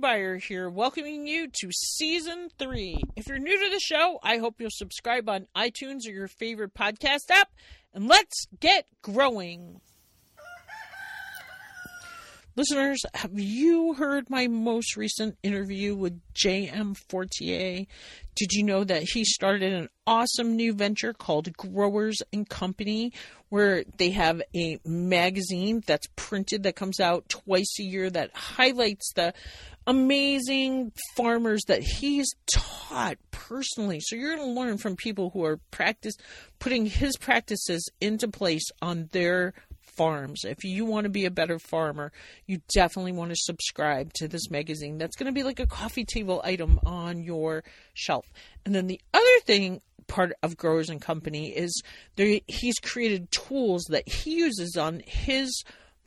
Rebuyer here, welcoming you to season three. If you're new to the show, I hope you'll subscribe on iTunes or your favorite podcast app, and let's get growing. Listeners, have you heard my most recent interview with J.M. Fortier? Did you know that he started an awesome new venture called Growers and Company, where they have a magazine that's printed that comes out twice a year that highlights the amazing farmers that he's taught personally. So you're going to learn from people who are practice putting his practices into place on their farms. If you want to be a better farmer, you definitely want to subscribe to this magazine. That's going to be like a coffee table item on your shelf. And then the other thing part of Growers and Company is there he's created tools that he uses on his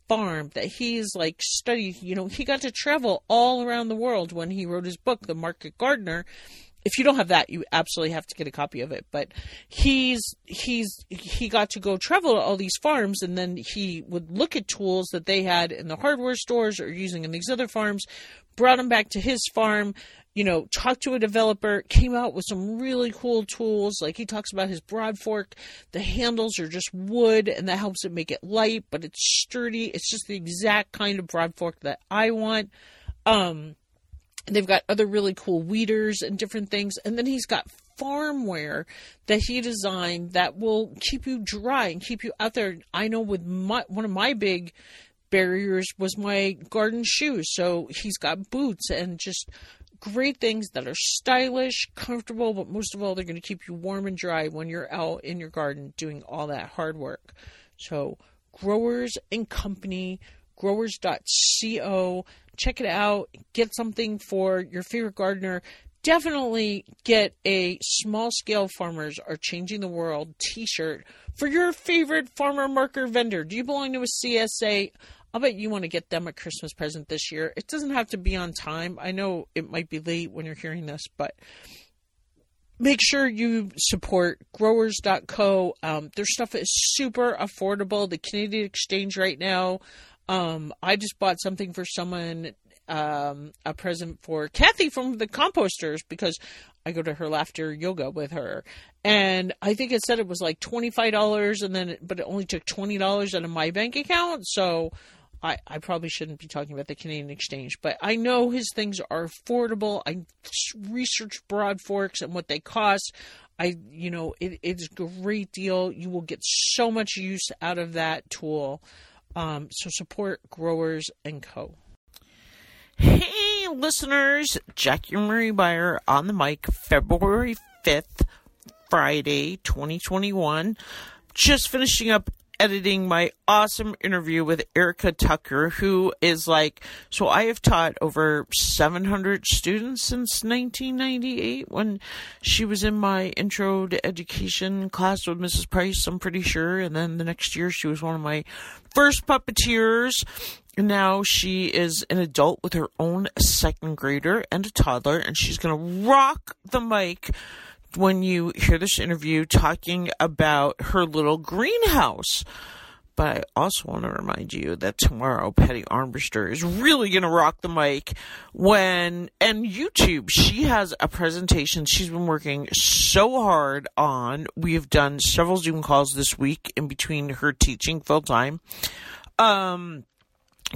farm that he's like studied you know he got to travel all around the world when he wrote his book the market gardener if you don't have that, you absolutely have to get a copy of it. But he's he's he got to go travel to all these farms, and then he would look at tools that they had in the hardware stores or using in these other farms, brought them back to his farm. You know, talked to a developer, came out with some really cool tools. Like he talks about his broad fork. The handles are just wood, and that helps it make it light, but it's sturdy. It's just the exact kind of broad fork that I want. Um, They've got other really cool weeders and different things. And then he's got farmware that he designed that will keep you dry and keep you out there. I know with my, one of my big barriers was my garden shoes. So he's got boots and just great things that are stylish, comfortable, but most of all, they're going to keep you warm and dry when you're out in your garden doing all that hard work. So, Growers and Company, growers.co check it out, get something for your favorite gardener. Definitely get a small scale farmers are changing the world t shirt for your favorite farmer marker vendor. Do you belong to a CSA? I'll bet you want to get them a Christmas present this year. It doesn't have to be on time. I know it might be late when you're hearing this, but make sure you support growers.co. Um, their stuff is super affordable. The Canadian exchange right now um, I just bought something for someone, um, a present for Kathy from the composters because I go to her laughter yoga with her, and I think it said it was like twenty five dollars, and then but it only took twenty dollars out of my bank account, so. I, I probably shouldn't be talking about the Canadian exchange, but I know his things are affordable. I researched broad forks and what they cost. I, you know, it, it's a great deal. You will get so much use out of that tool. Um, so support Growers and Co. Hey, listeners, Jackie Marie Beyer on the mic, February 5th, Friday, 2021. Just finishing up editing my awesome interview with Erica Tucker, who is like, so I have taught over 700 students since 1998 when she was in my intro to education class with Mrs. Price, I'm pretty sure. And then the next year she was one of my first puppeteers. Now she is an adult with her own second grader and a toddler, and she's going to rock the mic when you hear this interview talking about her little greenhouse. But I also want to remind you that tomorrow Patty Armbruster is really going to rock the mic when, and YouTube, she has a presentation she's been working so hard on. We have done several Zoom calls this week in between her teaching full time. Um,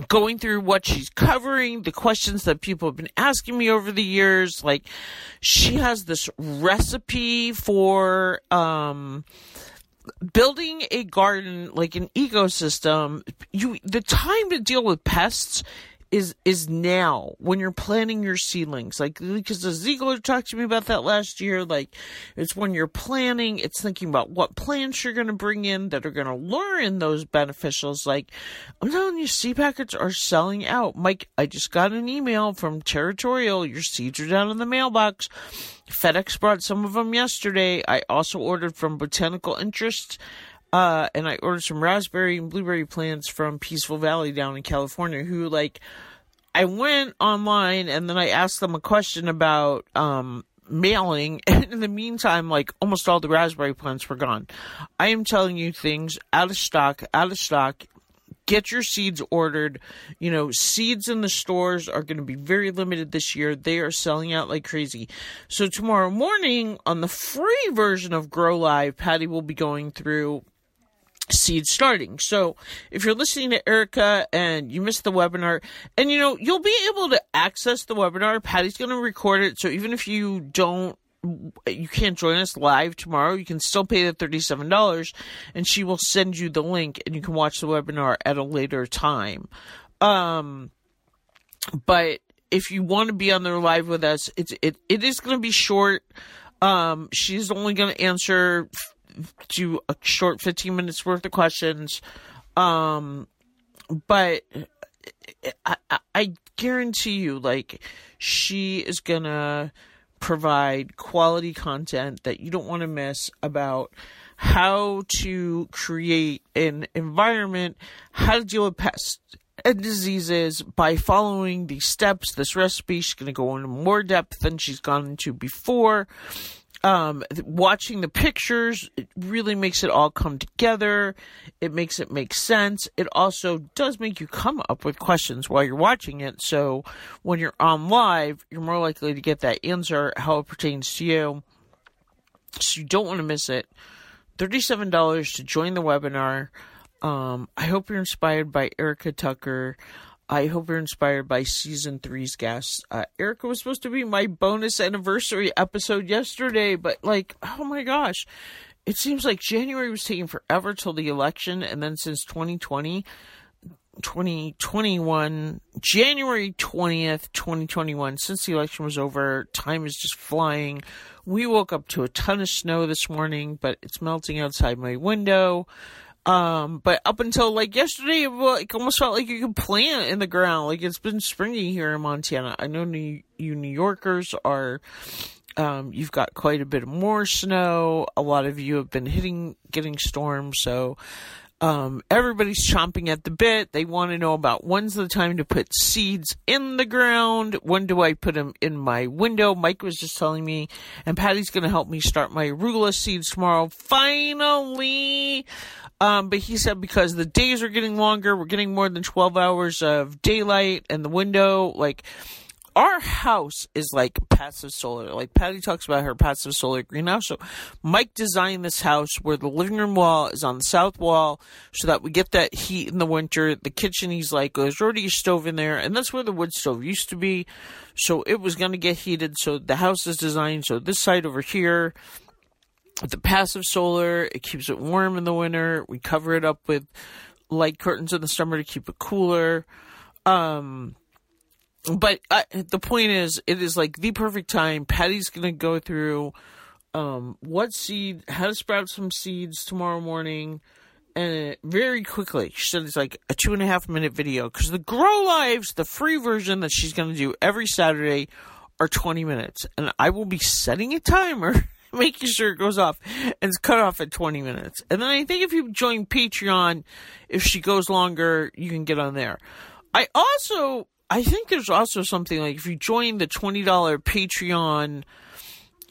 going through what she's covering, the questions that people have been asking me over the years. Like, she has this recipe for um, building a garden, like an ecosystem. You the time to deal with pests is is now when you're planting your seedlings. Like because the Ziegler talked to me about that last year. Like it's when you're planning, it's thinking about what plants you're going to bring in that are going to lure in those beneficials. Like I'm telling you, seed packets are selling out. Mike, I just got an email from Territorial. Your seeds are down in the mailbox. FedEx brought some of them yesterday. I also ordered from Botanical Interest. Uh, and I ordered some raspberry and blueberry plants from Peaceful Valley down in California. Who like, I went online and then I asked them a question about um, mailing, and in the meantime, like almost all the raspberry plants were gone. I am telling you things out of stock, out of stock. get your seeds ordered. You know, seeds in the stores are going to be very limited this year. They are selling out like crazy. So tomorrow morning on the free version of Grow Live, Patty will be going through seed starting. So if you're listening to Erica and you missed the webinar, and you know, you'll be able to access the webinar. Patty's going to record it. So even if you don't you can't join us live tomorrow, you can still pay the $37 and she will send you the link and you can watch the webinar at a later time. Um, but if you want to be on there live with us, it's, it, it is going to be short. Um, she's only going to answer to a short 15 minutes worth of questions. Um, but I, I, I guarantee you, like, she is to provide quality content that you don't want to miss about how to create an environment, how to deal with pests and diseases by following these steps. This recipe, she's going to go into more depth than she's gone into before um, watching the pictures it really makes it all come together. It makes it make sense. It also does make you come up with questions while you're watching it. So when you're on live, you're more likely to get that answer how it pertains to you. So you don't want to miss it. $37 to join the webinar. Um, I hope you're inspired by Erica Tucker. I hope you're inspired by season three's guests. Uh, Erica was supposed to be my bonus anniversary episode yesterday, but like, oh my gosh, it seems like January was taking forever till the election, and then since 2020, 2021, January 20th, 2021, since the election was over, time is just flying. We woke up to a ton of snow this morning, but it's melting outside my window. Um, but up until like yesterday, it like almost felt like you could plant in the ground. Like it's been springy here in Montana. I know New, you New Yorkers are. Um, you've got quite a bit more snow. A lot of you have been hitting, getting storms. So, um, everybody's chomping at the bit. They want to know about when's the time to put seeds in the ground. When do I put them in my window? Mike was just telling me, and Patty's going to help me start my arugula seeds tomorrow. Finally, um, but he said because the days are getting longer, we're getting more than 12 hours of daylight and the window, like, our house is like passive solar. Like Patty talks about her passive solar greenhouse. So Mike designed this house where the living room wall is on the south wall so that we get that heat in the winter. The kitchen, he's like, there's already a stove in there, and that's where the wood stove used to be. So it was going to get heated. So the house is designed so this side over here the passive solar, it keeps it warm in the winter. We cover it up with light curtains in the summer to keep it cooler. Um, but I, the point is, it is like the perfect time. Patty's going to go through um, what seed, how to sprout some seeds tomorrow morning, and very quickly. She said it's like a two and a half minute video because the Grow Lives, the free version that she's going to do every Saturday, are 20 minutes. And I will be setting a timer making sure it goes off and it's cut off at 20 minutes. And then I think if you join Patreon, if she goes longer, you can get on there. I also, I think there's also something like if you join the $20 Patreon,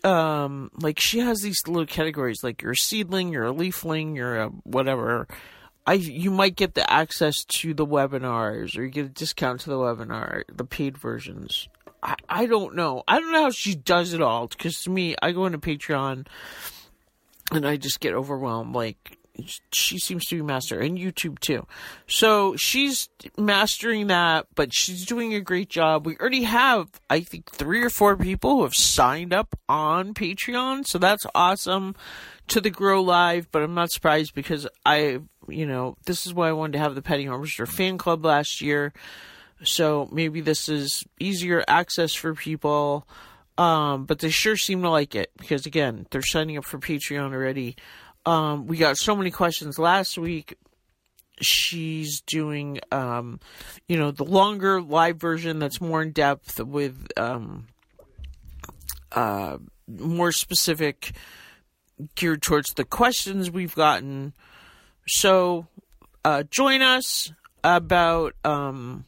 um, like she has these little categories, like you're a seedling, you're a leafling, you're a whatever. I you might get the access to the webinars or you get a discount to the webinar, the paid versions. I, I don't know. I don't know how she does it all. Because to me, I go into Patreon and I just get overwhelmed. Like, she seems to be master and YouTube too. So she's mastering that, but she's doing a great job. We already have, I think, three or four people who have signed up on Patreon. So that's awesome to the Grow Live, but I'm not surprised because I, you know, this is why I wanted to have the Patty Armbruster fan club last year. So maybe this is easier access for people. Um, but they sure seem to like it because again, they're signing up for Patreon already. Um, we got so many questions last week. She's doing, um, you know, the longer live version that's more in depth with, um, uh, more specific geared towards the questions we've gotten. So, uh, join us about, um,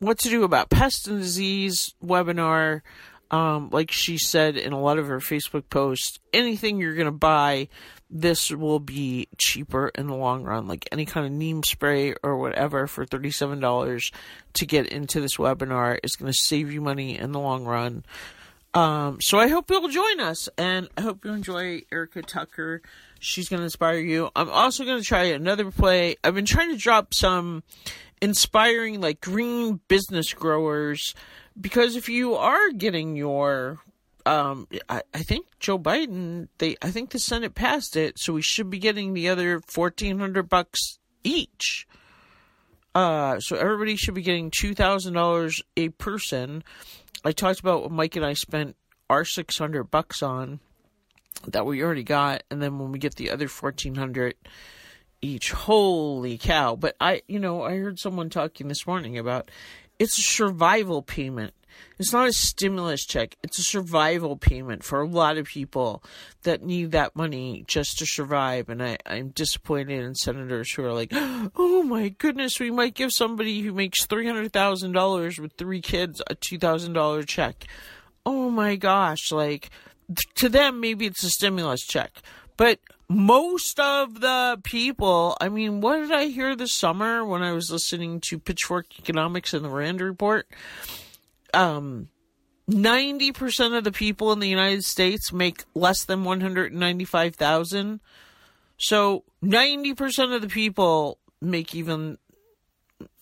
what to do about pest and disease webinar. Um, like she said in a lot of her Facebook posts, anything you're going to buy this will be cheaper in the long run. Like any kind of neem spray or whatever for $37 to get into this webinar is going to save you money in the long run. Um, so I hope you'll join us and I hope you enjoy Erica Tucker. She's going to inspire you. I'm also going to try another play. I've been trying to drop some inspiring like green business growers because if you are getting your um, I, I think Joe Biden, they, I think the Senate passed it, so we should be getting the other fourteen hundred bucks each. Uh, so everybody should be getting two thousand dollars a person. I talked about what Mike and I spent our six hundred bucks on that we already got, and then when we get the other fourteen hundred each, holy cow! But I, you know, I heard someone talking this morning about it's a survival payment it's not a stimulus check. It's a survival payment for a lot of people that need that money just to survive. And I, I'm disappointed in senators who are like, oh my goodness, we might give somebody who makes $300,000 with three kids a $2,000 check. Oh my gosh. Like, to them, maybe it's a stimulus check. But most of the people, I mean, what did I hear this summer when I was listening to Pitchfork Economics and the Rand Report? um, 90% of the people in the United States make less than 195,000. So 90% of the people make even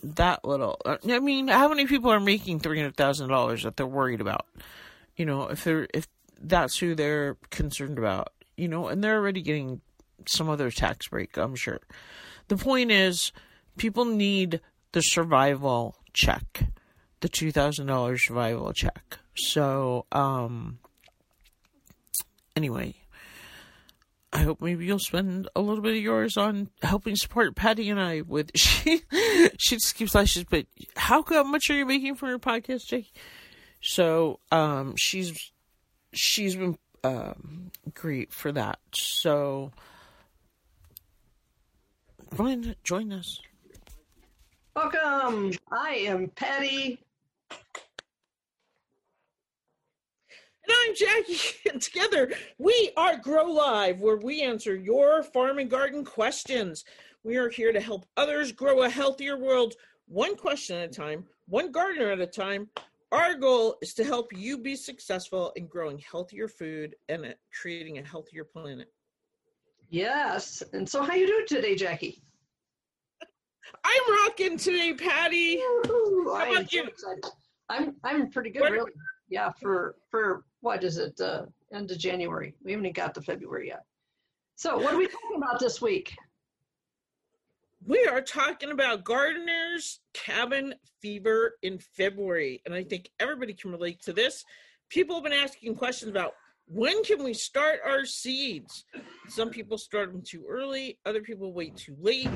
that little. I mean, how many people are making $300,000 that they're worried about? You know, if they're if that's who they're concerned about, you know, and they're already getting some other tax break, I'm sure. The point is people need the survival check the two thousand dollars survival check. So, um, anyway, I hope maybe you'll spend a little bit of yours on helping support Patty and I with she she just keeps lashes, but how much are you making for your podcast, Jake? So, um, she's she's been um great for that. So, join join us. Welcome. I am Patty And I'm Jackie, and together we are Grow Live, where we answer your farm and garden questions. We are here to help others grow a healthier world, one question at a time, one gardener at a time. Our goal is to help you be successful in growing healthier food and creating a healthier planet. Yes. And so how you doing today, Jackie? I'm rocking today, Patty. How about you? I'm I'm pretty good, what? really. Yeah, for for what is it? Uh, end of January. We haven't even got to February yet. So, what are we talking about this week? We are talking about gardeners' cabin fever in February, and I think everybody can relate to this. People have been asking questions about when can we start our seeds. Some people start them too early, other people wait too late.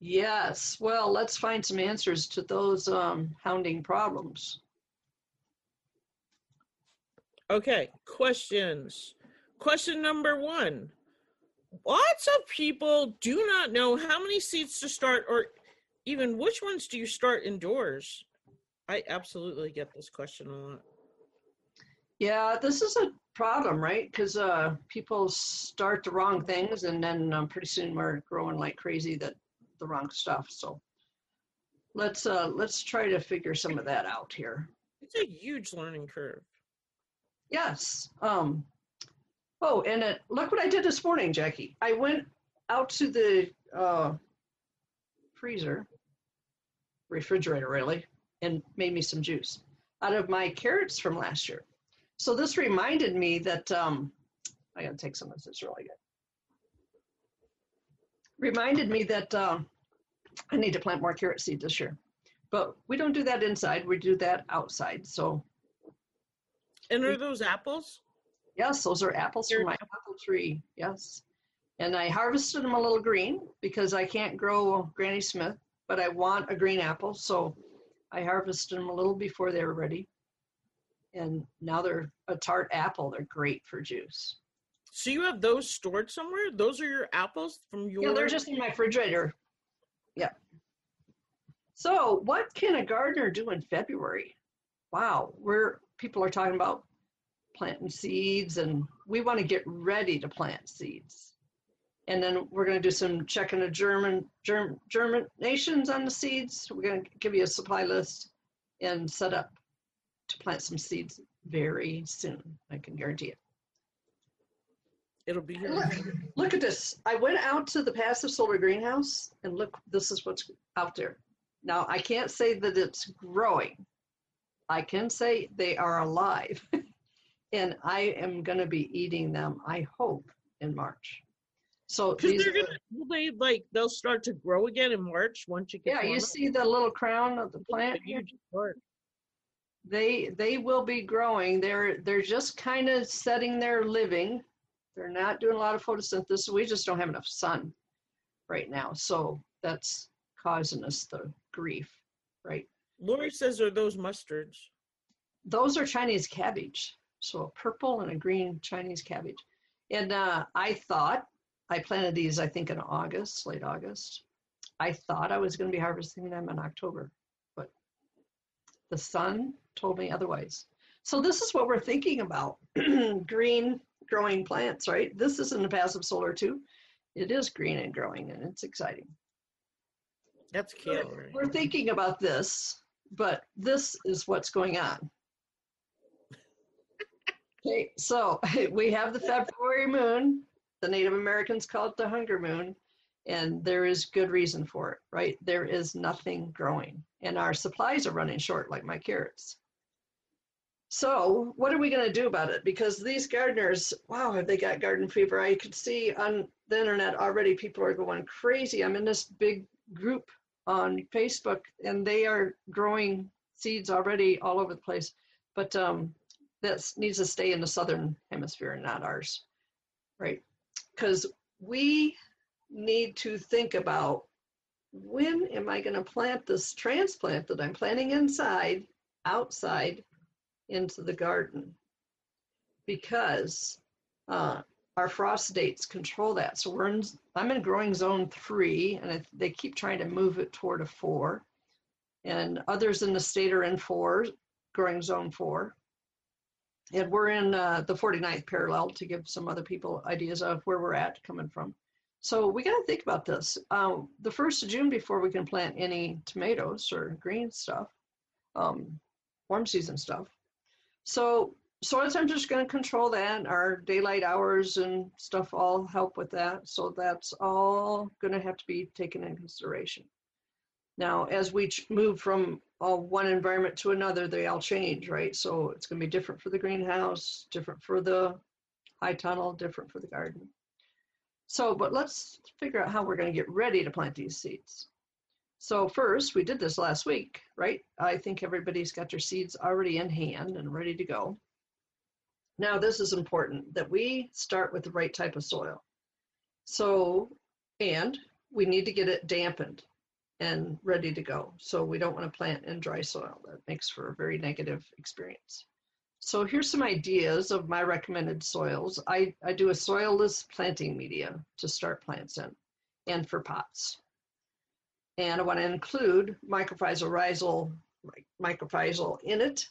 Yes. Well, let's find some answers to those um, hounding problems. Okay, questions. Question number one. Lots of people do not know how many seeds to start or even which ones do you start indoors? I absolutely get this question a lot. Yeah, this is a problem, right? Because uh, people start the wrong things and then um, pretty soon we're growing like crazy that the wrong stuff. So let's uh, let's try to figure some of that out here. It's a huge learning curve. Yes. Um, oh, and it, look what I did this morning, Jackie. I went out to the uh, freezer, refrigerator really, and made me some juice out of my carrots from last year. So this reminded me that um, I gotta take some of this. It's really good. Reminded me that uh, I need to plant more carrot seed this year, but we don't do that inside. We do that outside. So and are those apples? Yes, those are apples from my apple tree. Yes. And I harvested them a little green because I can't grow Granny Smith, but I want a green apple. So I harvested them a little before they were ready. And now they're a tart apple. They're great for juice. So you have those stored somewhere? Those are your apples from your. Yeah, they're just in my refrigerator. Yeah. So, what can a gardener do in February? Wow, we're people are talking about planting seeds and we want to get ready to plant seeds. And then we're going to do some checking of German, germ, germinations on the seeds. We're going to give you a supply list and set up to plant some seeds very soon. I can guarantee it. It'll be here. Look, look at this. I went out to the passive solar greenhouse and look, this is what's out there. Now, I can't say that it's growing. I can say they are alive. and I am going to be eating them, I hope, in March. So these, they're gonna, will they like they'll start to grow again in March once you get. yeah, you see the little crown of the plant. huge part. They they will be growing. They're they're just kind of setting their living. They're not doing a lot of photosynthesis. We just don't have enough sun right now, so that's causing us the grief, right? Lori says, "Are those mustards?" those are Chinese cabbage. So a purple and a green Chinese cabbage. And uh, I thought, I planted these, I think, in August, late August. I thought I was going to be harvesting them in October, but the sun told me otherwise. So this is what we're thinking about green growing plants, right? This is in the passive solar too. It is green and growing, and it's exciting. That's right? We're thinking about this, but this is what's going on. Okay, so we have the February moon. The Native Americans call it the hunger moon, and there is good reason for it, right? There is nothing growing, and our supplies are running short, like my carrots. So, what are we going to do about it? Because these gardeners, wow, have they got garden fever? I could see on the internet already people are going crazy. I'm in this big group on Facebook, and they are growing seeds already all over the place. But um, that needs to stay in the southern hemisphere and not ours, right? Because we need to think about when am I going to plant this transplant that I'm planting inside, outside, into the garden? Because uh, our frost dates control that. So we're in, I'm in growing zone three, and they keep trying to move it toward a four. And others in the state are in four, growing zone four. And we're in uh, the 49th parallel to give some other people ideas of where we're at coming from. So we got to think about this. Um, the first of June, before we can plant any tomatoes or green stuff, um, warm season stuff. So soil is going to control that. Our daylight hours and stuff all help with that. So that's all going to have to be taken in consideration. Now, as we move from uh, one environment to another, they all change, right? So it's going to be different for the greenhouse, different for the high tunnel, different for the garden. So, but let's figure out how we're going to get ready to plant these seeds. So first, we did this last week, right? I think everybody's got their seeds already in hand and ready to go. Now, this is important that we start with the right type of soil. So, and we need to get it dampened and ready to go. So we don't want to plant in dry soil. That makes for a very negative experience. So here's some ideas of my recommended soils. I, I do a soilless planting media to start plants in and for pots. And I want to include mycorrhizal mycorrhizal in it.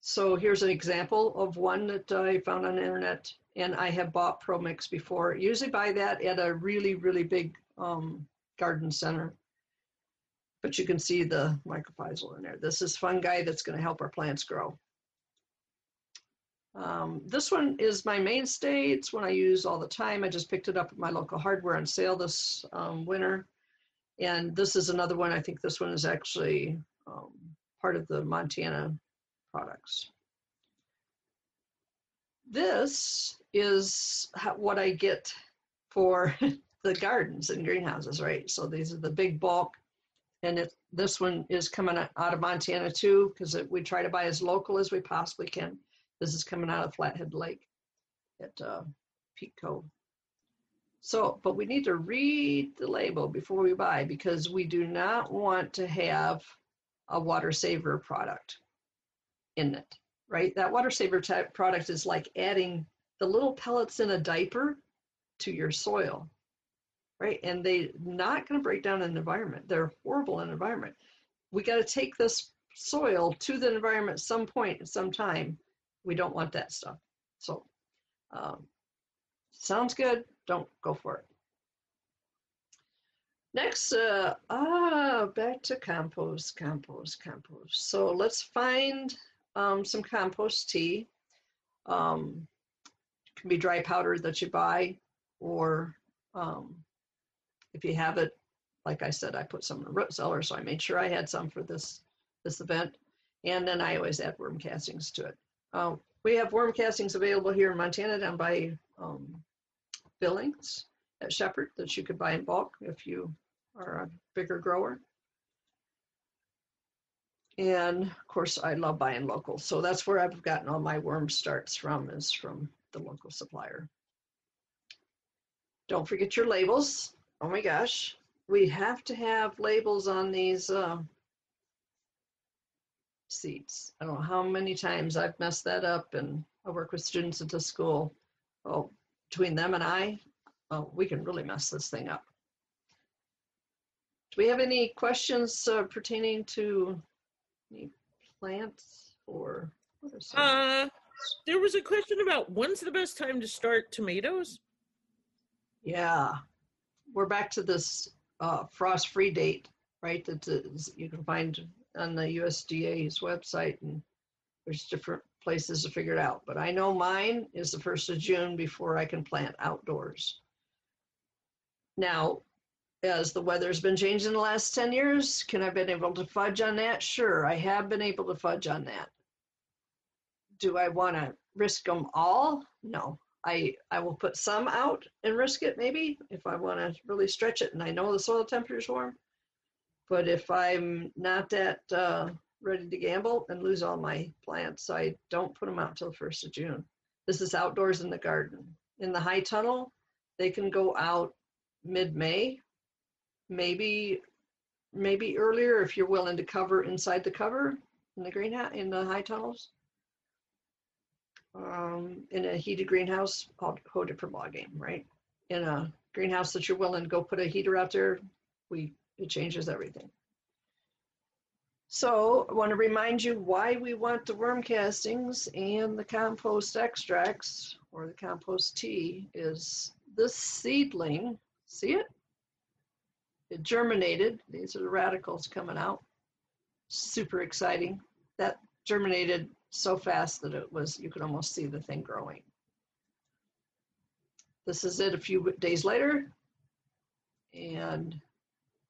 So here's an example of one that I found on the internet and I have bought ProMix before. Usually buy that at a really, really big um, garden center. But you can see the mycorrhizal in there. This is fungi that's going to help our plants grow. Um, this one is my mainstay. It's one I use all the time. I just picked it up at my local hardware on sale this um, winter. And this is another one. I think this one is actually um, part of the Montana products. This is what I get for the gardens and greenhouses, right? So these are the big bulk, and it, this one is coming out of Montana too, because we try to buy as local as we possibly can. This is coming out of Flathead Lake at uh, Peak Cove. So, but we need to read the label before we buy because we do not want to have a water saver product in it, right? That water saver type product is like adding the little pellets in a diaper to your soil, right? And they're not going to break down in the environment. They're horrible in environment. We got to take this soil to the environment some point, at some time we don't want that stuff. So, um, sounds good. Don't go for it. Next, uh, ah, back to compost, compost, compost. So let's find um, some compost tea. Um, can be dry powder that you buy, or um, if you have it, like I said, I put some in the root cellar, so I made sure I had some for this this event. And then I always add worm castings to it. Um, we have worm castings available here in Montana down by um, Billings at Shepherd that you could buy in bulk if you are a bigger grower. And of course, I love buying local. So that's where I've gotten all my worm starts from is from the local supplier. Don't forget your labels. Oh my gosh, we have to have labels on these uh, seats. I don't know how many times I've messed that up, and I work with students at the school. Oh, between them and I, oh, we can really mess this thing up. Do we have any questions uh, pertaining to any plants or what are some? Uh, there was a question about when's the best time to start tomatoes? Yeah, we're back to this uh, frost-free date, right? That you can find on the USDA's website, and there's different places to figure it out. But I know mine is the first of June before I can plant outdoors. Now, as the weather's been changing the last 10 years, can I been able to fudge on that? Sure, I have been able to fudge on that. Do I want to risk them all? No. I, I will put some out and risk it maybe if I want to really stretch it and I know the soil temperature is warm. But if I'm not that uh, ready to gamble and lose all my plants, I don't put them out till the 1st of June. This is outdoors in the garden. In the high tunnel, they can go out mid-May maybe maybe earlier if you're willing to cover inside the cover in the greenhouse in the high tunnels. Um, in a heated greenhouse, whole different ball game, right? In a greenhouse that you're willing to go put a heater out there, we it changes everything. So I want to remind you why we want the worm castings and the compost extracts or the compost tea is this seedling, see it? It germinated. These are the radicles coming out. Super exciting. That germinated so fast that it was, you could almost see the thing growing. This is it a few days later. And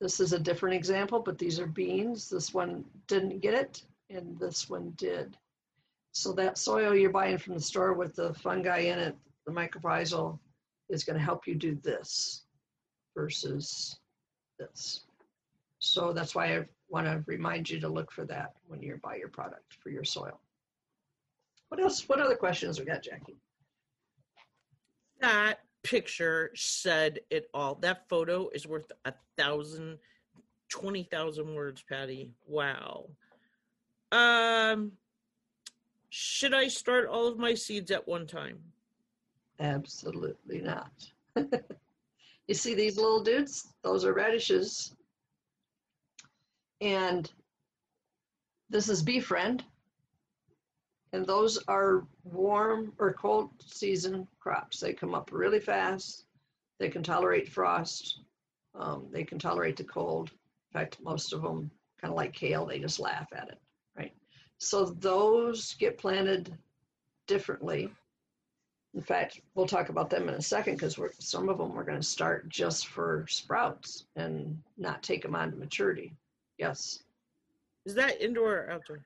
this is a different example, but these are beans. This one didn't get it, and this one did. So that soil you're buying from the store with the fungi in it, the mycorrhizal, is going to help you do this versus this. So that's why I want to remind you to look for that when you buy your product for your soil. What else? What other questions we got, Jackie? That picture said it all. That photo is worth a thousand, twenty thousand words, Patty. Wow. Um, should I start all of my seeds at one time? Absolutely not. You see these little dudes? Those are radishes. And this is befriend. And those are warm or cold season crops. They come up really fast. They can tolerate frost. Um, they can tolerate the cold. In fact, most of them, kind of like kale, they just laugh at it, right? So those get planted differently in fact, we'll talk about them in a second because some of them we're going to start just for sprouts and not take them on to maturity. Yes. Is that indoor or outdoor?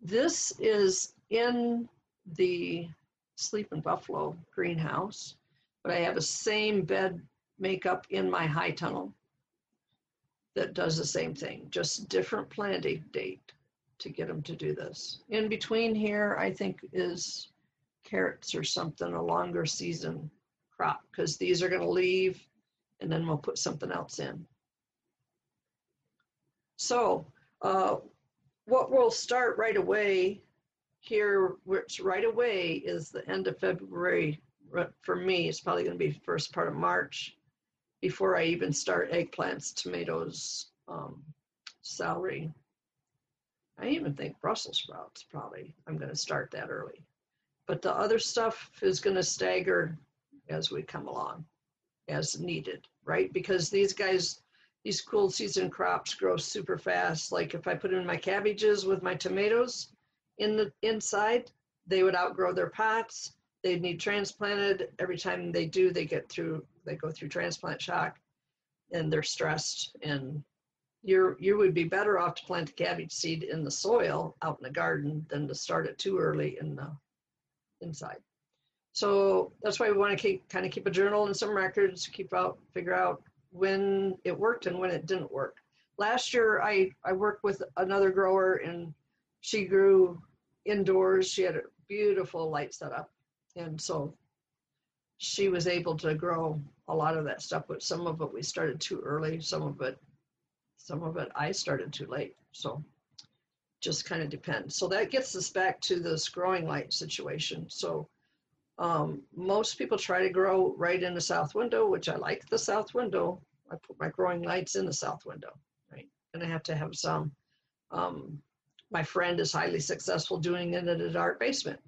This is in the Sleeping Buffalo greenhouse, but I have the same bed makeup in my high tunnel that does the same thing, just different planting date to get them to do this. In between here, I think is carrots or something, a longer season crop, because these are going to leave and then we'll put something else in. So, uh, what we'll start right away here, which right away is the end of February. For me, it's probably going to be first part of March before I even start eggplants, tomatoes, um, celery, I even think Brussels sprouts probably, I'm going to start that early. But the other stuff is going to stagger as we come along, as needed, right? Because these guys, these cool season crops grow super fast. Like if I put in my cabbages with my tomatoes in the inside, they would outgrow their pots. They'd need transplanted. Every time they do, they get through, they go through transplant shock and they're stressed and you're you would be better off to plant the cabbage seed in the soil out in the garden than to start it too early in the inside. So that's why we want to keep kind of keep a journal and some records, keep out, figure out when it worked and when it didn't work. Last year I, I worked with another grower and she grew indoors. She had a beautiful light setup. And so she was able to grow a lot of that stuff, but some of it we started too early, some of it some of it I started too late. So just kind of depends. So that gets us back to this growing light situation. So um, most people try to grow right in the south window, which I like the south window. I put my growing lights in the south window, right? And I have to have some. Um, my friend is highly successful doing it in a dark basement.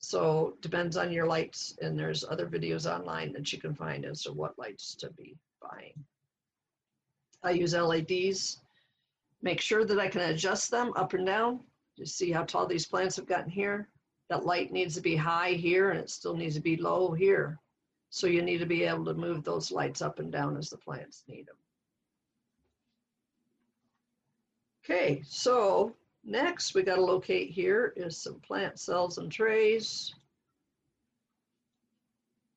So depends on your lights, and there's other videos online that you can find as to what lights to be buying. I use LEDs. Make sure that I can adjust them up and down. You see how tall these plants have gotten here? That light needs to be high here and it still needs to be low here. So you need to be able to move those lights up and down as the plants need them. Okay, so next we got to locate here is some plant cells and trays.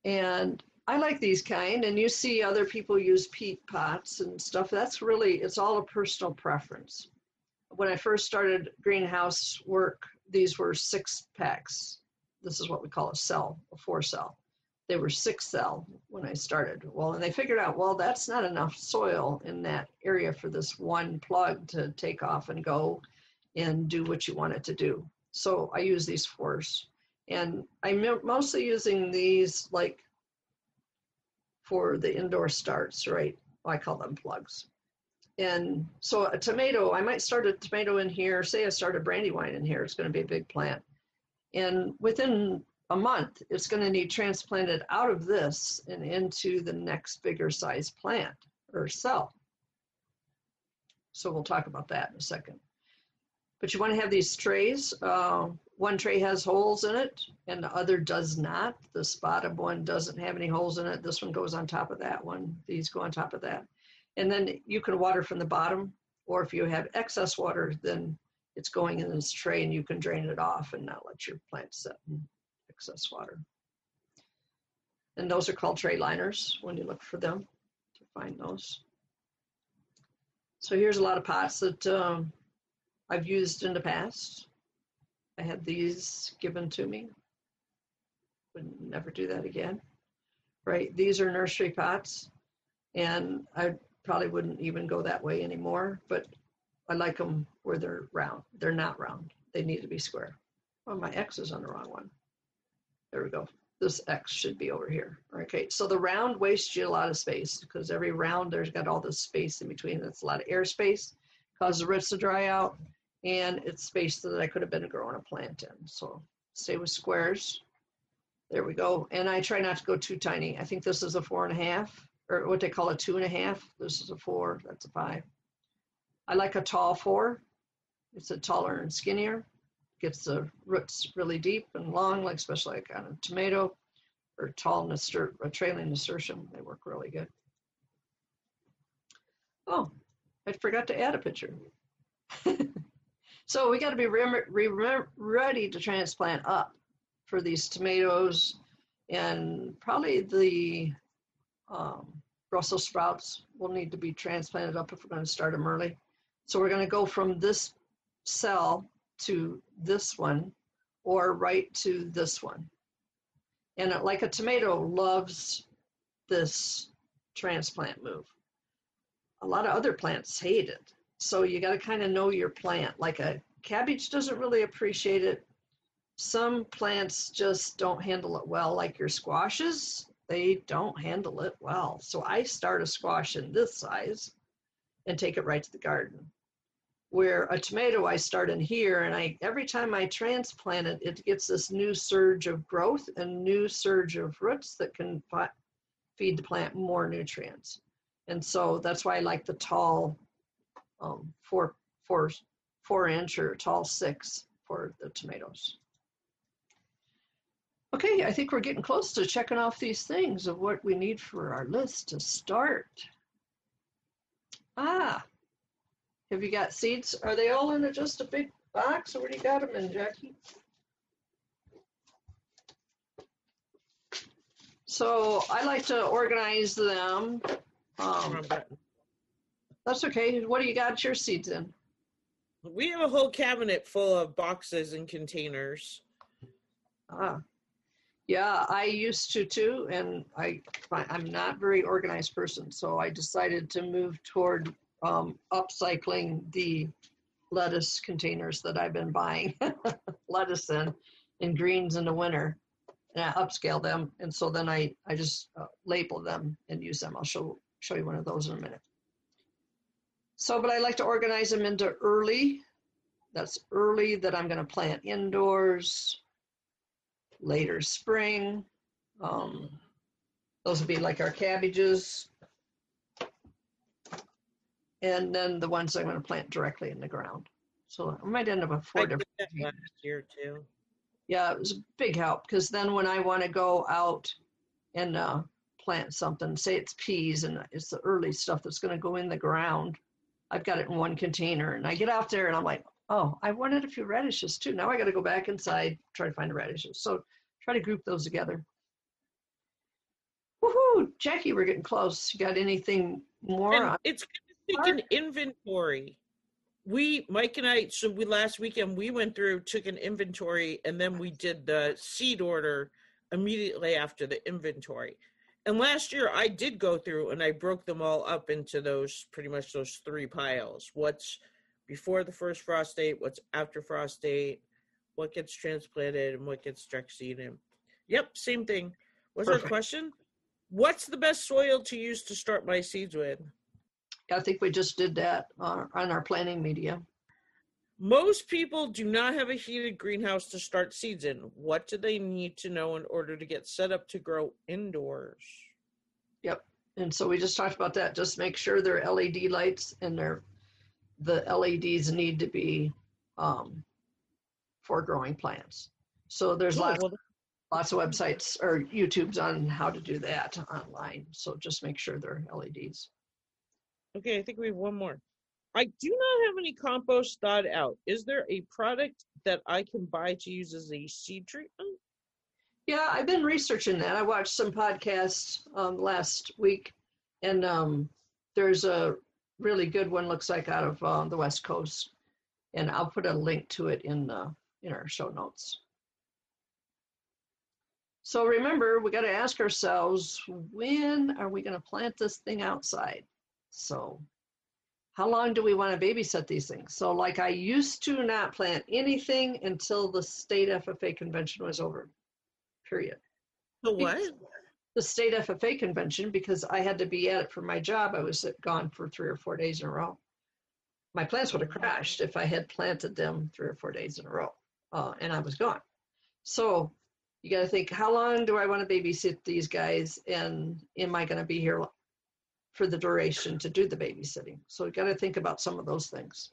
And I like these kind, and you see other people use peat pots and stuff. That's really, it's all a personal preference. When I first started greenhouse work, these were six packs. This is what we call a cell, a four cell. They were six cell when I started. Well, and they figured out, well, that's not enough soil in that area for this one plug to take off and go and do what you want it to do. So I use these fours. And I'm mostly using these like for the indoor starts, right? I call them plugs. And so a tomato, I might start a tomato in here. Say I start a brandywine in here, it's going to be a big plant. And within a month, it's going to need transplanted out of this and into the next bigger size plant or cell. So we'll talk about that in a second. But you want to have these trays. Uh, one tray has holes in it and the other does not. The spotted one doesn't have any holes in it. This one goes on top of that one. These go on top of that. And then you can water from the bottom, or if you have excess water, then it's going in this tray and you can drain it off and not let your plant sit excess water. And those are called tray liners when you look for them to find those. So here's a lot of pots that um, I've used in the past. I had these given to me. Would never do that again. Right? These are nursery pots, and I probably wouldn't even go that way anymore, but I like them where they're round. They're not round. They need to be square. Oh, my X is on the wrong one. There we go. This X should be over here. Okay, so the round wastes you a lot of space because every round there's got all this space in between. That's a lot of air space, causes the roots to dry out, and it's space that I could have been growing a plant in. So stay with squares. There we go. And I try not to go too tiny. I think this is a four and a half, or what they call a two and a half. This is a four, that's a five. I like a tall four. It's a taller and skinnier. Gets the roots really deep and long, like especially like on a tomato or tall nastur- a trailing nasturtium. They work really good. Oh, I forgot to add a picture. So we got to be re- re- ready to transplant up for these tomatoes and probably the um, Brussels sprouts will need to be transplanted up if we're going to start them early. So we're going to go from this cell to this one or right to this one. And like a tomato loves this transplant move. A lot of other plants hate it. So you got to kind of know your plant. Like a cabbage doesn't really appreciate it. Some plants just don't handle it well, like your squashes, they don't handle it well. So I start a squash in this size and take it right to the garden. Where a tomato I start in here, and I every time I transplant it, it gets this new surge of growth and new surge of roots that can feed the plant more nutrients. And so that's why I like the tall um, four, four, four inch or tall six for the tomatoes. Okay, I think we're getting close to checking off these things of what we need for our list to start. Ah, have you got seeds? Are they all in a, just a big box or where do you got them in, Jackie? So I like to organize them. Um, that's okay. What do you got your seeds in? We have a whole cabinet full of boxes and containers. Ah, yeah, I used to too, and I I'm not very organized person, so I decided to move toward um, upcycling the lettuce containers that I've been buying lettuce in in greens in the winter, and I upscale them, and so then I I just uh, label them and use them. I'll show show you one of those in a minute. So, but I like to organize them into early. That's early that I'm going to plant indoors later spring. Um, those would be like our cabbages. And then the ones I'm going to plant directly in the ground. So I might end up with four I different. Did that last year too. Yeah, it was a big help because then when I want to go out and uh, plant something, say it's peas and it's the early stuff that's going to go in the ground, I've got it in one container and I get out there and I'm like, oh, I wanted a few radishes too. Now I got to go back inside, try to find the radishes. So try to group those together. Woohoo, Jackie, we're getting close. You got anything more? And it's good take an inventory. We, Mike and I, so we last weekend we went through, took an inventory, and then we did the seed order immediately after the inventory. And last year I did go through and I broke them all up into those pretty much those three piles. What's before the first frost date, what's after frost date, what gets transplanted, and what gets direct seeded. Yep, same thing. What's our question? What's the best soil to use to start my seeds with? I think we just did that on, on our planting media. Most people do not have a heated greenhouse to start seeds in. What do they need to know in order to get set up to grow indoors? Yep. And so we just talked about that. Just make sure they're LED lights and they're the LEDs need to be um, for growing plants. So there's lots, lots of websites or YouTubes on how to do that online. So just make sure they're LEDs. Okay, I think we have one more. I do not have any compost thought out. Is there a product that I can buy to use as a seed treatment? Yeah, I've been researching that. I watched some podcasts um, last week, and um, there's a really good one. Looks like out of uh, the West Coast, and I'll put a link to it in the in our show notes. So remember, we got to ask ourselves, when are we going to plant this thing outside? So how long do we want to babysit these things? So like I used to not plant anything until the state FFA convention was over, period. The what? The state FFA convention, because I had to be at it for my job. I was gone for three or four days in a row. My plants would have crashed if I had planted them three or four days in a row uh, and I was gone. So you got to think, how long do I want to babysit these guys, and am I going to be here for the duration to do the babysitting? So you got to think about some of those things.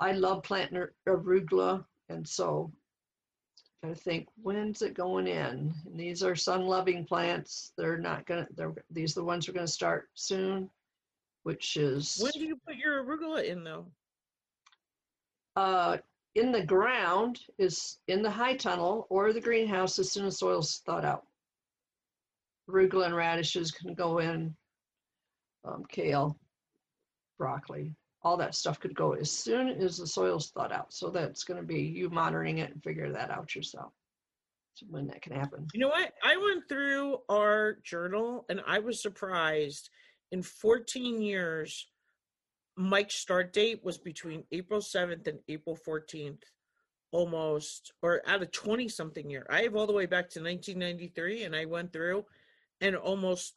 I love planting arugula, and so got to think, when's it going in? And these are sun-loving plants. They're not gonna. They're these are the ones we're to start soon, which is. When do you put your arugula in though? Uh, in the ground is in the high tunnel or the greenhouse as soon as soil's thawed out. Arugula and radishes can go in, um, kale, broccoli, all that stuff could go as soon as the soil's thawed out. So that's going to be you monitoring it and figure that out yourself. So when that can happen. You know what? I went through our journal and I was surprised in 14 years Mike's start date was between April 7th and April 14th, almost, or out of 20 something year. I have all the way back to 1993, and I went through, and almost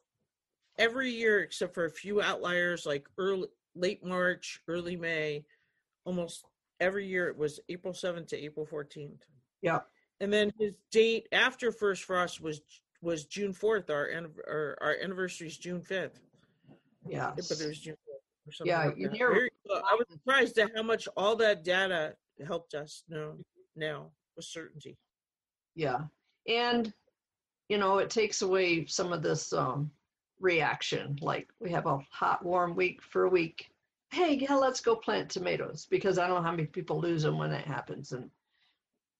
every year, except for a few outliers like early, late March, early May, almost every year it was April 7th to April 14th. Yeah. And then his date after first frost was was June 4th. Our our, our anniversary is June 5th. Yeah. But it was June 4th or something. Yeah, like you that. hear- I was surprised at how much all that data helped us know now with certainty. Yeah. And, you know, it takes away some of this um, reaction. Like we have a hot, warm week for a week. Hey, yeah, let's go plant tomatoes because I don't know how many people lose them when that happens. And,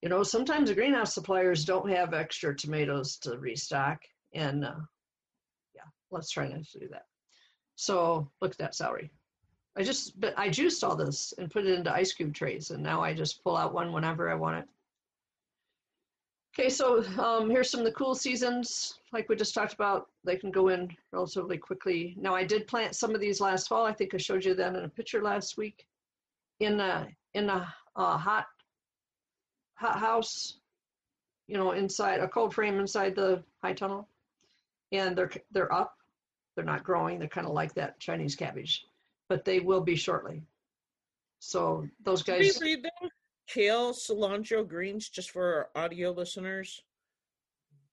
you know, sometimes the greenhouse suppliers don't have extra tomatoes to restock. And, uh, yeah, let's try not to do that. So look at that celery. I just, but I juiced all this and put it into ice cube trays. And now I just pull out one whenever I want it. Okay, so um, here's some of the cool seasons, like we just talked about. They can go in relatively quickly. Now, I did plant some of these last fall. I think I showed you that in a picture last week. In a in a, uh hot hot house, you know, inside a cold frame inside the high tunnel, and they're they're up. They're not growing. They're kind of like that Chinese cabbage, but they will be shortly. So those guys. read those? Kale, cilantro, greens, just for our audio listeners.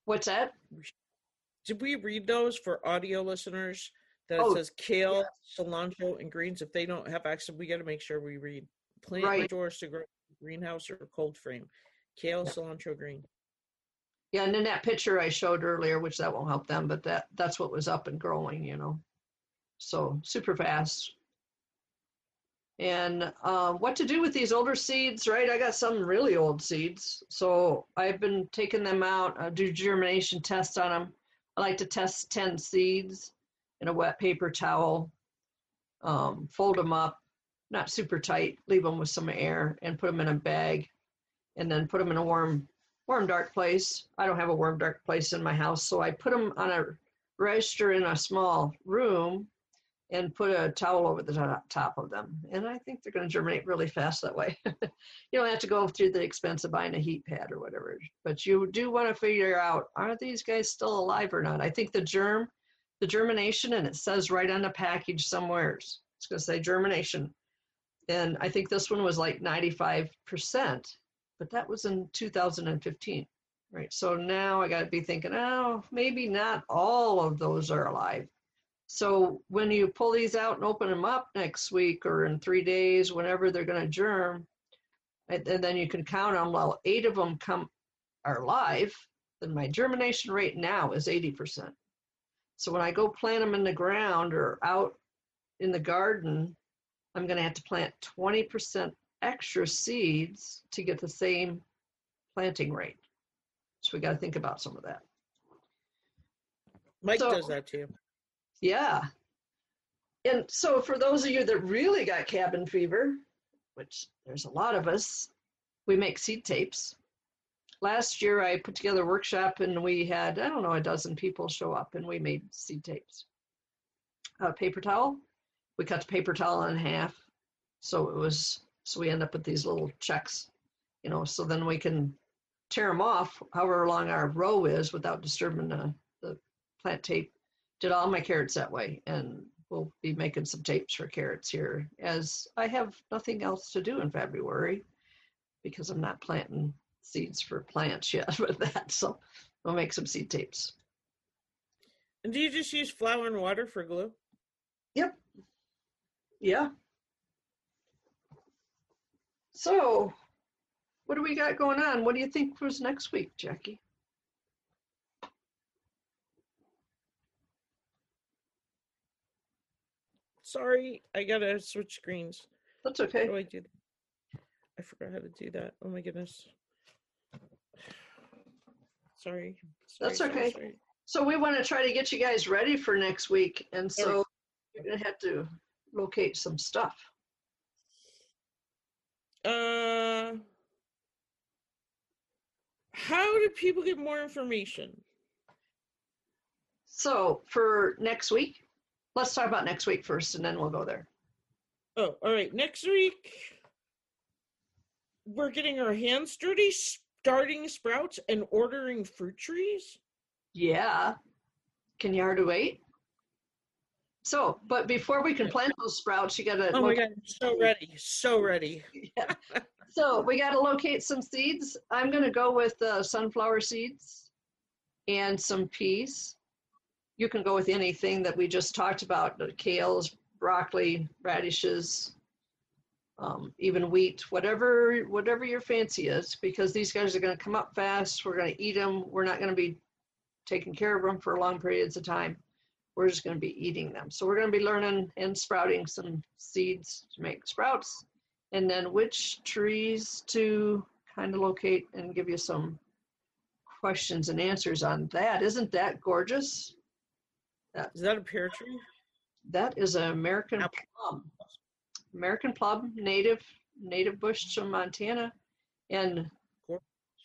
What's that? Did we read those for audio listeners? That it Oh, says kale, cilantro, and greens. If they don't have access, we got to make sure we read. Plant Right. indoors to grow greenhouse or cold frame. Kale, Yeah. cilantro, green. Yeah, and in that picture I showed earlier, which that won't help them, but that that's what was up and growing, you know. So super fast. And uh, what to do with these older seeds, right? I got some really old seeds, so I've been taking them out, uh, do germination tests on them. I like to test ten seeds in a wet paper towel, um, fold them up, not super tight, leave them with some air, and put them in a bag, and then put them in a warm warm dark place. I don't have a warm dark place in my house, so I put them on a register in a small room and put a towel over the top of them. And I think they're going to germinate really fast that way. you don't have to go through the expense of buying a heat pad or whatever, but you do want to figure out are these guys still alive or not? I think the germ, the germination, and it says right on the package somewhere, it's going to say germination. And I think this one was like 95% but that was in 2015 right so now i got to be thinking oh maybe not all of those are alive so when you pull these out and open them up next week or in three days whenever they're going to germ and, then you can count them well eight of them come are live then my germination rate now is 80% so when i go plant them in the ground or out in the garden i'm going to have to plant 20% extra seeds to get the same planting rate. So we got to think about some of that. Mike So- does that too. Yeah. And so for those of you that really got cabin fever, which there's a lot of us, we make seed tapes. Last year I put together a workshop and we had, I don't know, a dozen people show up and we made seed tapes. A paper towel. We cut the paper towel in half. So it was, so we end up with these little checks, you know, so then we can tear them off however long our row is without disturbing the, the plant tape did all my carrots that way and we'll be making some tapes for carrots here as I have nothing else to do in February because I'm not planting seeds for plants yet with that. So we'll make some seed tapes. And do you just use flour and water for glue? Yep. Yeah. So what do we got going on? What do you think was next week, Jackie? Sorry, I gotta switch screens. That's okay. How do I do that? I forgot how to do that. Oh my goodness. Sorry. sorry That's okay. sorry. So we want to try to get you guys ready for next week. And so you're to have to locate some stuff. Uh, how do people get more information? So for next week, let's talk about next week first and then we'll go there. Oh, all right. Next week, we're getting our hands dirty, starting sprouts, and ordering fruit trees. Yeah. Can you hardly wait? So, but before we can plant those sprouts, you got to. Oh my god, I'm so ready, so ready. yeah. So we got to locate some seeds. I'm going to go with uh, sunflower seeds and some peas. You can go with anything that we just talked about: kales, broccoli, radishes, um, even wheat, whatever whatever your fancy is. Because these guys are going to come up fast. We're going to eat them. We're not going to be taking care of them for long periods of time. We're just going to be eating them. So we're going to be learning and sprouting some seeds to make sprouts and then which trees to kind of locate and give you some questions and answers on that. Isn't that gorgeous? Is that a pear tree? That is an American Apple. plum. American plum, native native bush from Montana, and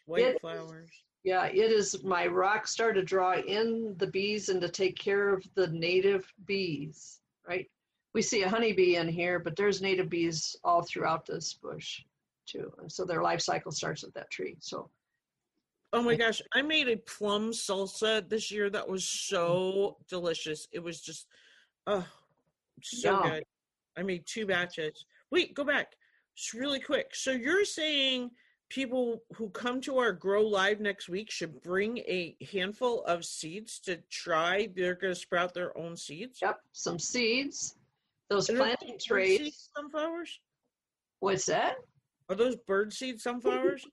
White It- flowers. yeah, it is my rock star to draw in the bees and to take care of the native bees. Right? We see a honeybee in here, but there's native bees all throughout this bush too, and so their life cycle starts at that tree. So Oh my gosh, I made a plum salsa this year that was so mm-hmm. delicious. It was just, oh, so Yum. good. I made two batches. Wait, go back. Just really quick. So you're saying people who come to our Grow Live next week should bring a handful of seeds to try? They're going to sprout their own seeds? Yep, some seeds. Those Are planting trays. sunflowers? What's that? Are those bird seed sunflowers?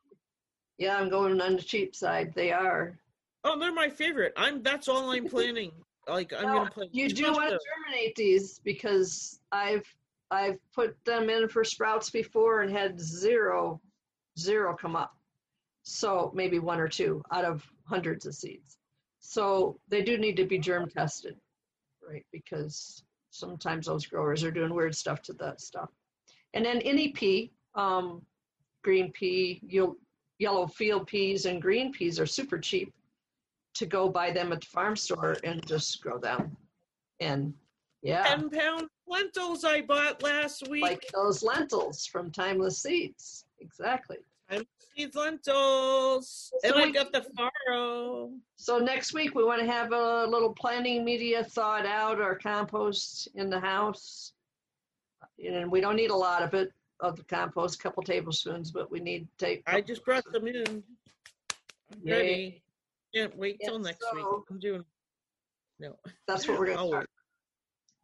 Yeah, I'm going on the cheap side. They are. oh, they're my favorite. I'm. That's all I'm planning. Like I'm No, gonna plant. You do want to though. germinate these because I've I've put them in for sprouts before and had zero zero come up. So maybe one or two out of hundreds of seeds. So they do need to be germ tested, right? Because sometimes those growers are doing weird stuff to that stuff. And then any pea, um, green pea, you'll, yellow field peas and green peas are super cheap to go buy them at the farm store and just grow them. And yeah, ten pound lentils I bought last week. like those lentils from Timeless Seeds. Exactly. I'm seeds lentils, and So I we- got the farro. So next week we want to have a little planting media thawed out or compost in the house. And we don't need a lot of it, of the compost, a couple tablespoons, but we need to take. I just brought them in. I'm Yay. ready. Can't wait till next week. I'm doing. No. That's what we're going to start.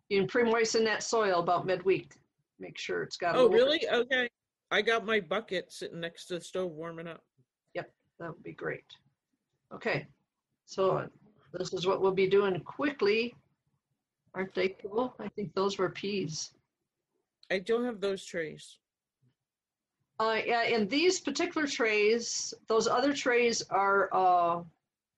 You can pre-moisten that soil about midweek. Make sure it's got. a Oh, really? Okay. I got my bucket sitting next to the stove warming up. Yep, that would be great. Okay, so this is what we'll be doing quickly. Aren't they cool? I think those were peas. I don't have those trays. Uh, yeah, in these particular trays, those other trays are uh,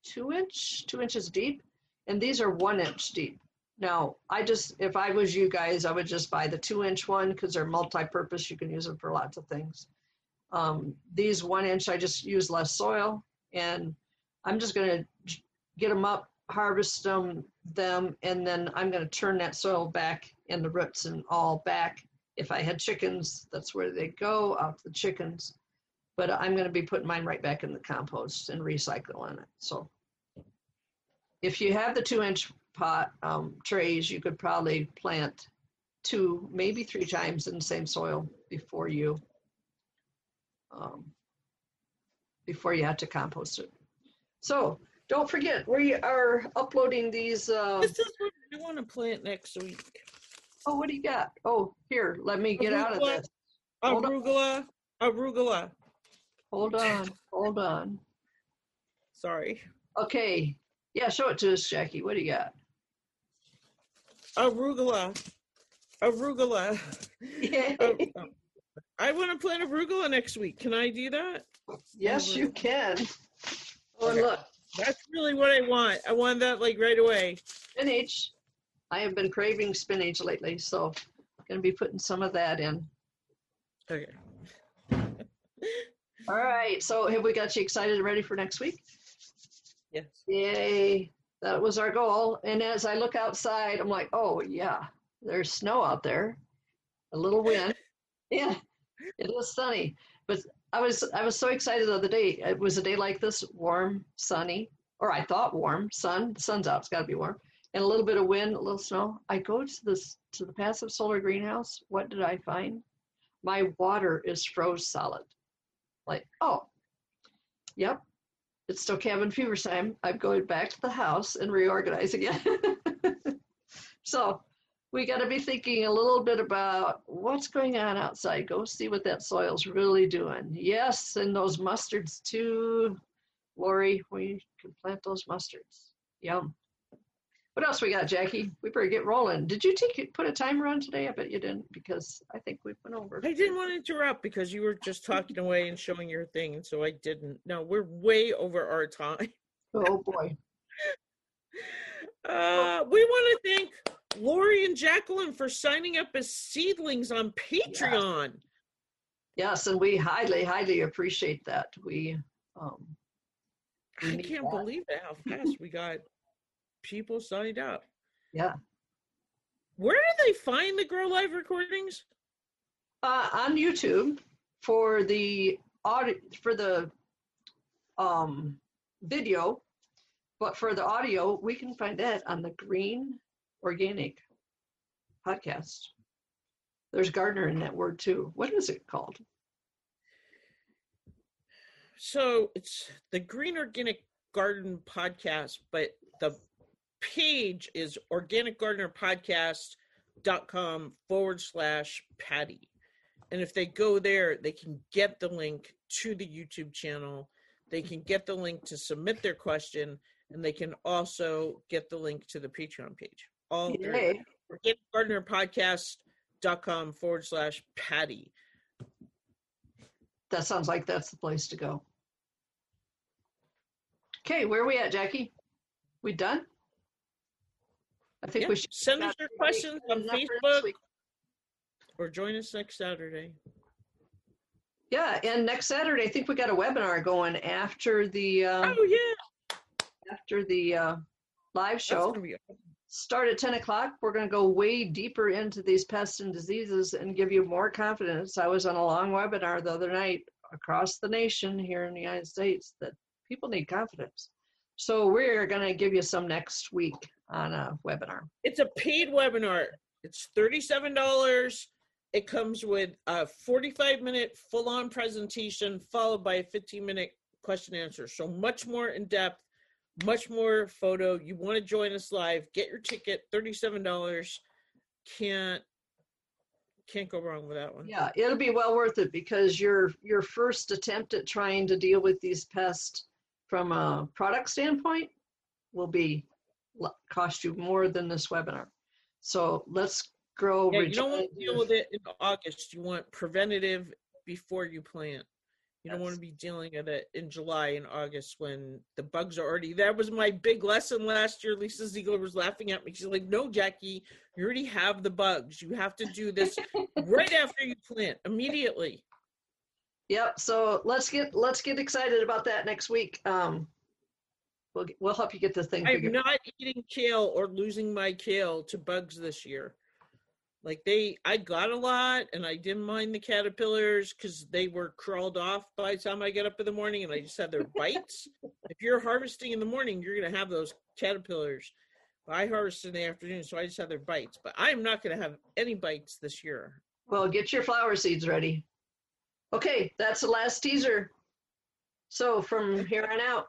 two inch, two inches deep, and these are one inch deep. Now, I just, if I was you guys, I would just buy the two inch one because they're multi-purpose. You can use them for lots of things. Um, these one inch, I just use less soil, and I'm just gonna get them up, harvest them, them, and then I'm gonna turn that soil back and the roots and all back if I had chickens, that's where they go, out to the chickens. But I'm gonna be putting mine right back in the compost and recycling it, so. If you have the two inch pot, um, trays, you could probably plant two, maybe three times in the same soil before you, um, before you have to compost it. So, don't forget, we are uploading these, uh, This is what I want to plant next week. Oh, what do you got? Oh, here, let me get out of this. Hold on. Arugula. Arugula. Hold on, hold on. Sorry. Okay. Yeah, show it to us, Jackie. What do you got? Arugula. Arugula. Yay. Oh. oh. I want to plant arugula next week. Can I do that? yes, you can. Oh, and Okay. look, That's really what I want. I want that like right away. spinach. I have been craving spinach lately, so I'm going to be putting some of that in. Okay. All right. So, have we got you excited and ready for next week? Yes. Yay. That was our goal. And as I look outside, I'm like, oh, yeah, there's snow out there, a little wind. Yeah, it is sunny. But I was I was so excited the other day. It was a day like this, warm, sunny, or I thought warm, sun. The sun's out. It's got to be warm. And a little bit of wind, a little snow. I go to this to the passive solar greenhouse. What did I find? My water is froze solid. Like, oh, yep, it's still cabin fever time. I'm going back to the house and reorganize again. so we got to be thinking a little bit about what's going on outside. Go see what that soil's really doing. Yes, and those mustards too. Lori, we can plant those mustards. Yum. What else we got, Jackie? We better get rolling. Did you take put a timer on today? I bet you didn't because I think we've went over. I didn't want to interrupt because you were just talking away and showing your thing, and so I didn't. No, we're way over our time. Oh boy. Uh, we want to thank Lori and Jacqueline for signing up as seedlings on Patreon. Yes, yes and we highly, highly appreciate that. We um I can't that. believe it how fast we got people signed up. Yeah. Where do they find the Grow Live recordings? Uh, on YouTube for the audio for the um, video, but for the audio, we can find that on the Green Organic podcast. There's gardener in that word too. What is it called? So it's the Green Organic Garden podcast, but the page is organicgardenerpodcast.com forward slash Patty. And if they go there, they can get the link to the YouTube channel. They can get the link to submit their question, and they can also get the link to the Patreon page. All Yay. organicgardenerpodcast.com forward slash Patty. That sounds like that's the place to go. Okay, where are we at, Jackie? We done? I think yeah. we should send us your questions on Facebook or join us next Saturday. Yeah, and next Saturday, I think we got a webinar going after the. Uh, oh yeah. After the uh, live show, start at ten o'clock. We're going to go way deeper into these pests and diseases and give you more confidence. I was on a long webinar the other night across the nation here in the United States that people need confidence. So we're going to give you some next week on a webinar. It's a paid webinar. It's $37. It comes with a 45 minute full on presentation followed by a 15 minute question answer. So much more in depth, much more photo. You want to join us live, get your ticket, $37. Can't can't go wrong with that one. Yeah, it'll be well worth it because your your first attempt at trying to deal with these pests from a product standpoint will be cost you more than this webinar. So let's grow. Yeah, you don't want to deal with it in August. You want preventative before you plant. You don't want to be dealing with it in July and August when the bugs are already. That was my big lesson last year. Lisa Ziegler was laughing at me. She's like, "No, Jackie, you already have the bugs. You have to do this right after you plant, immediately." Yep. So let's get let's get excited about that next week. Um, we'll we'll help you get the thing. I'm not eating kale or losing my kale to bugs this year. Like they, I got a lot, and I didn't mind the caterpillars because they were crawled off by the time I get up in the morning, and I just had their bites. if you're harvesting in the morning, you're gonna have those caterpillars. I harvest in the afternoon, so I just had their bites. But I'm not gonna have any bites this year. Well, get your flower seeds ready. Okay, that's the last teaser. So from here on out,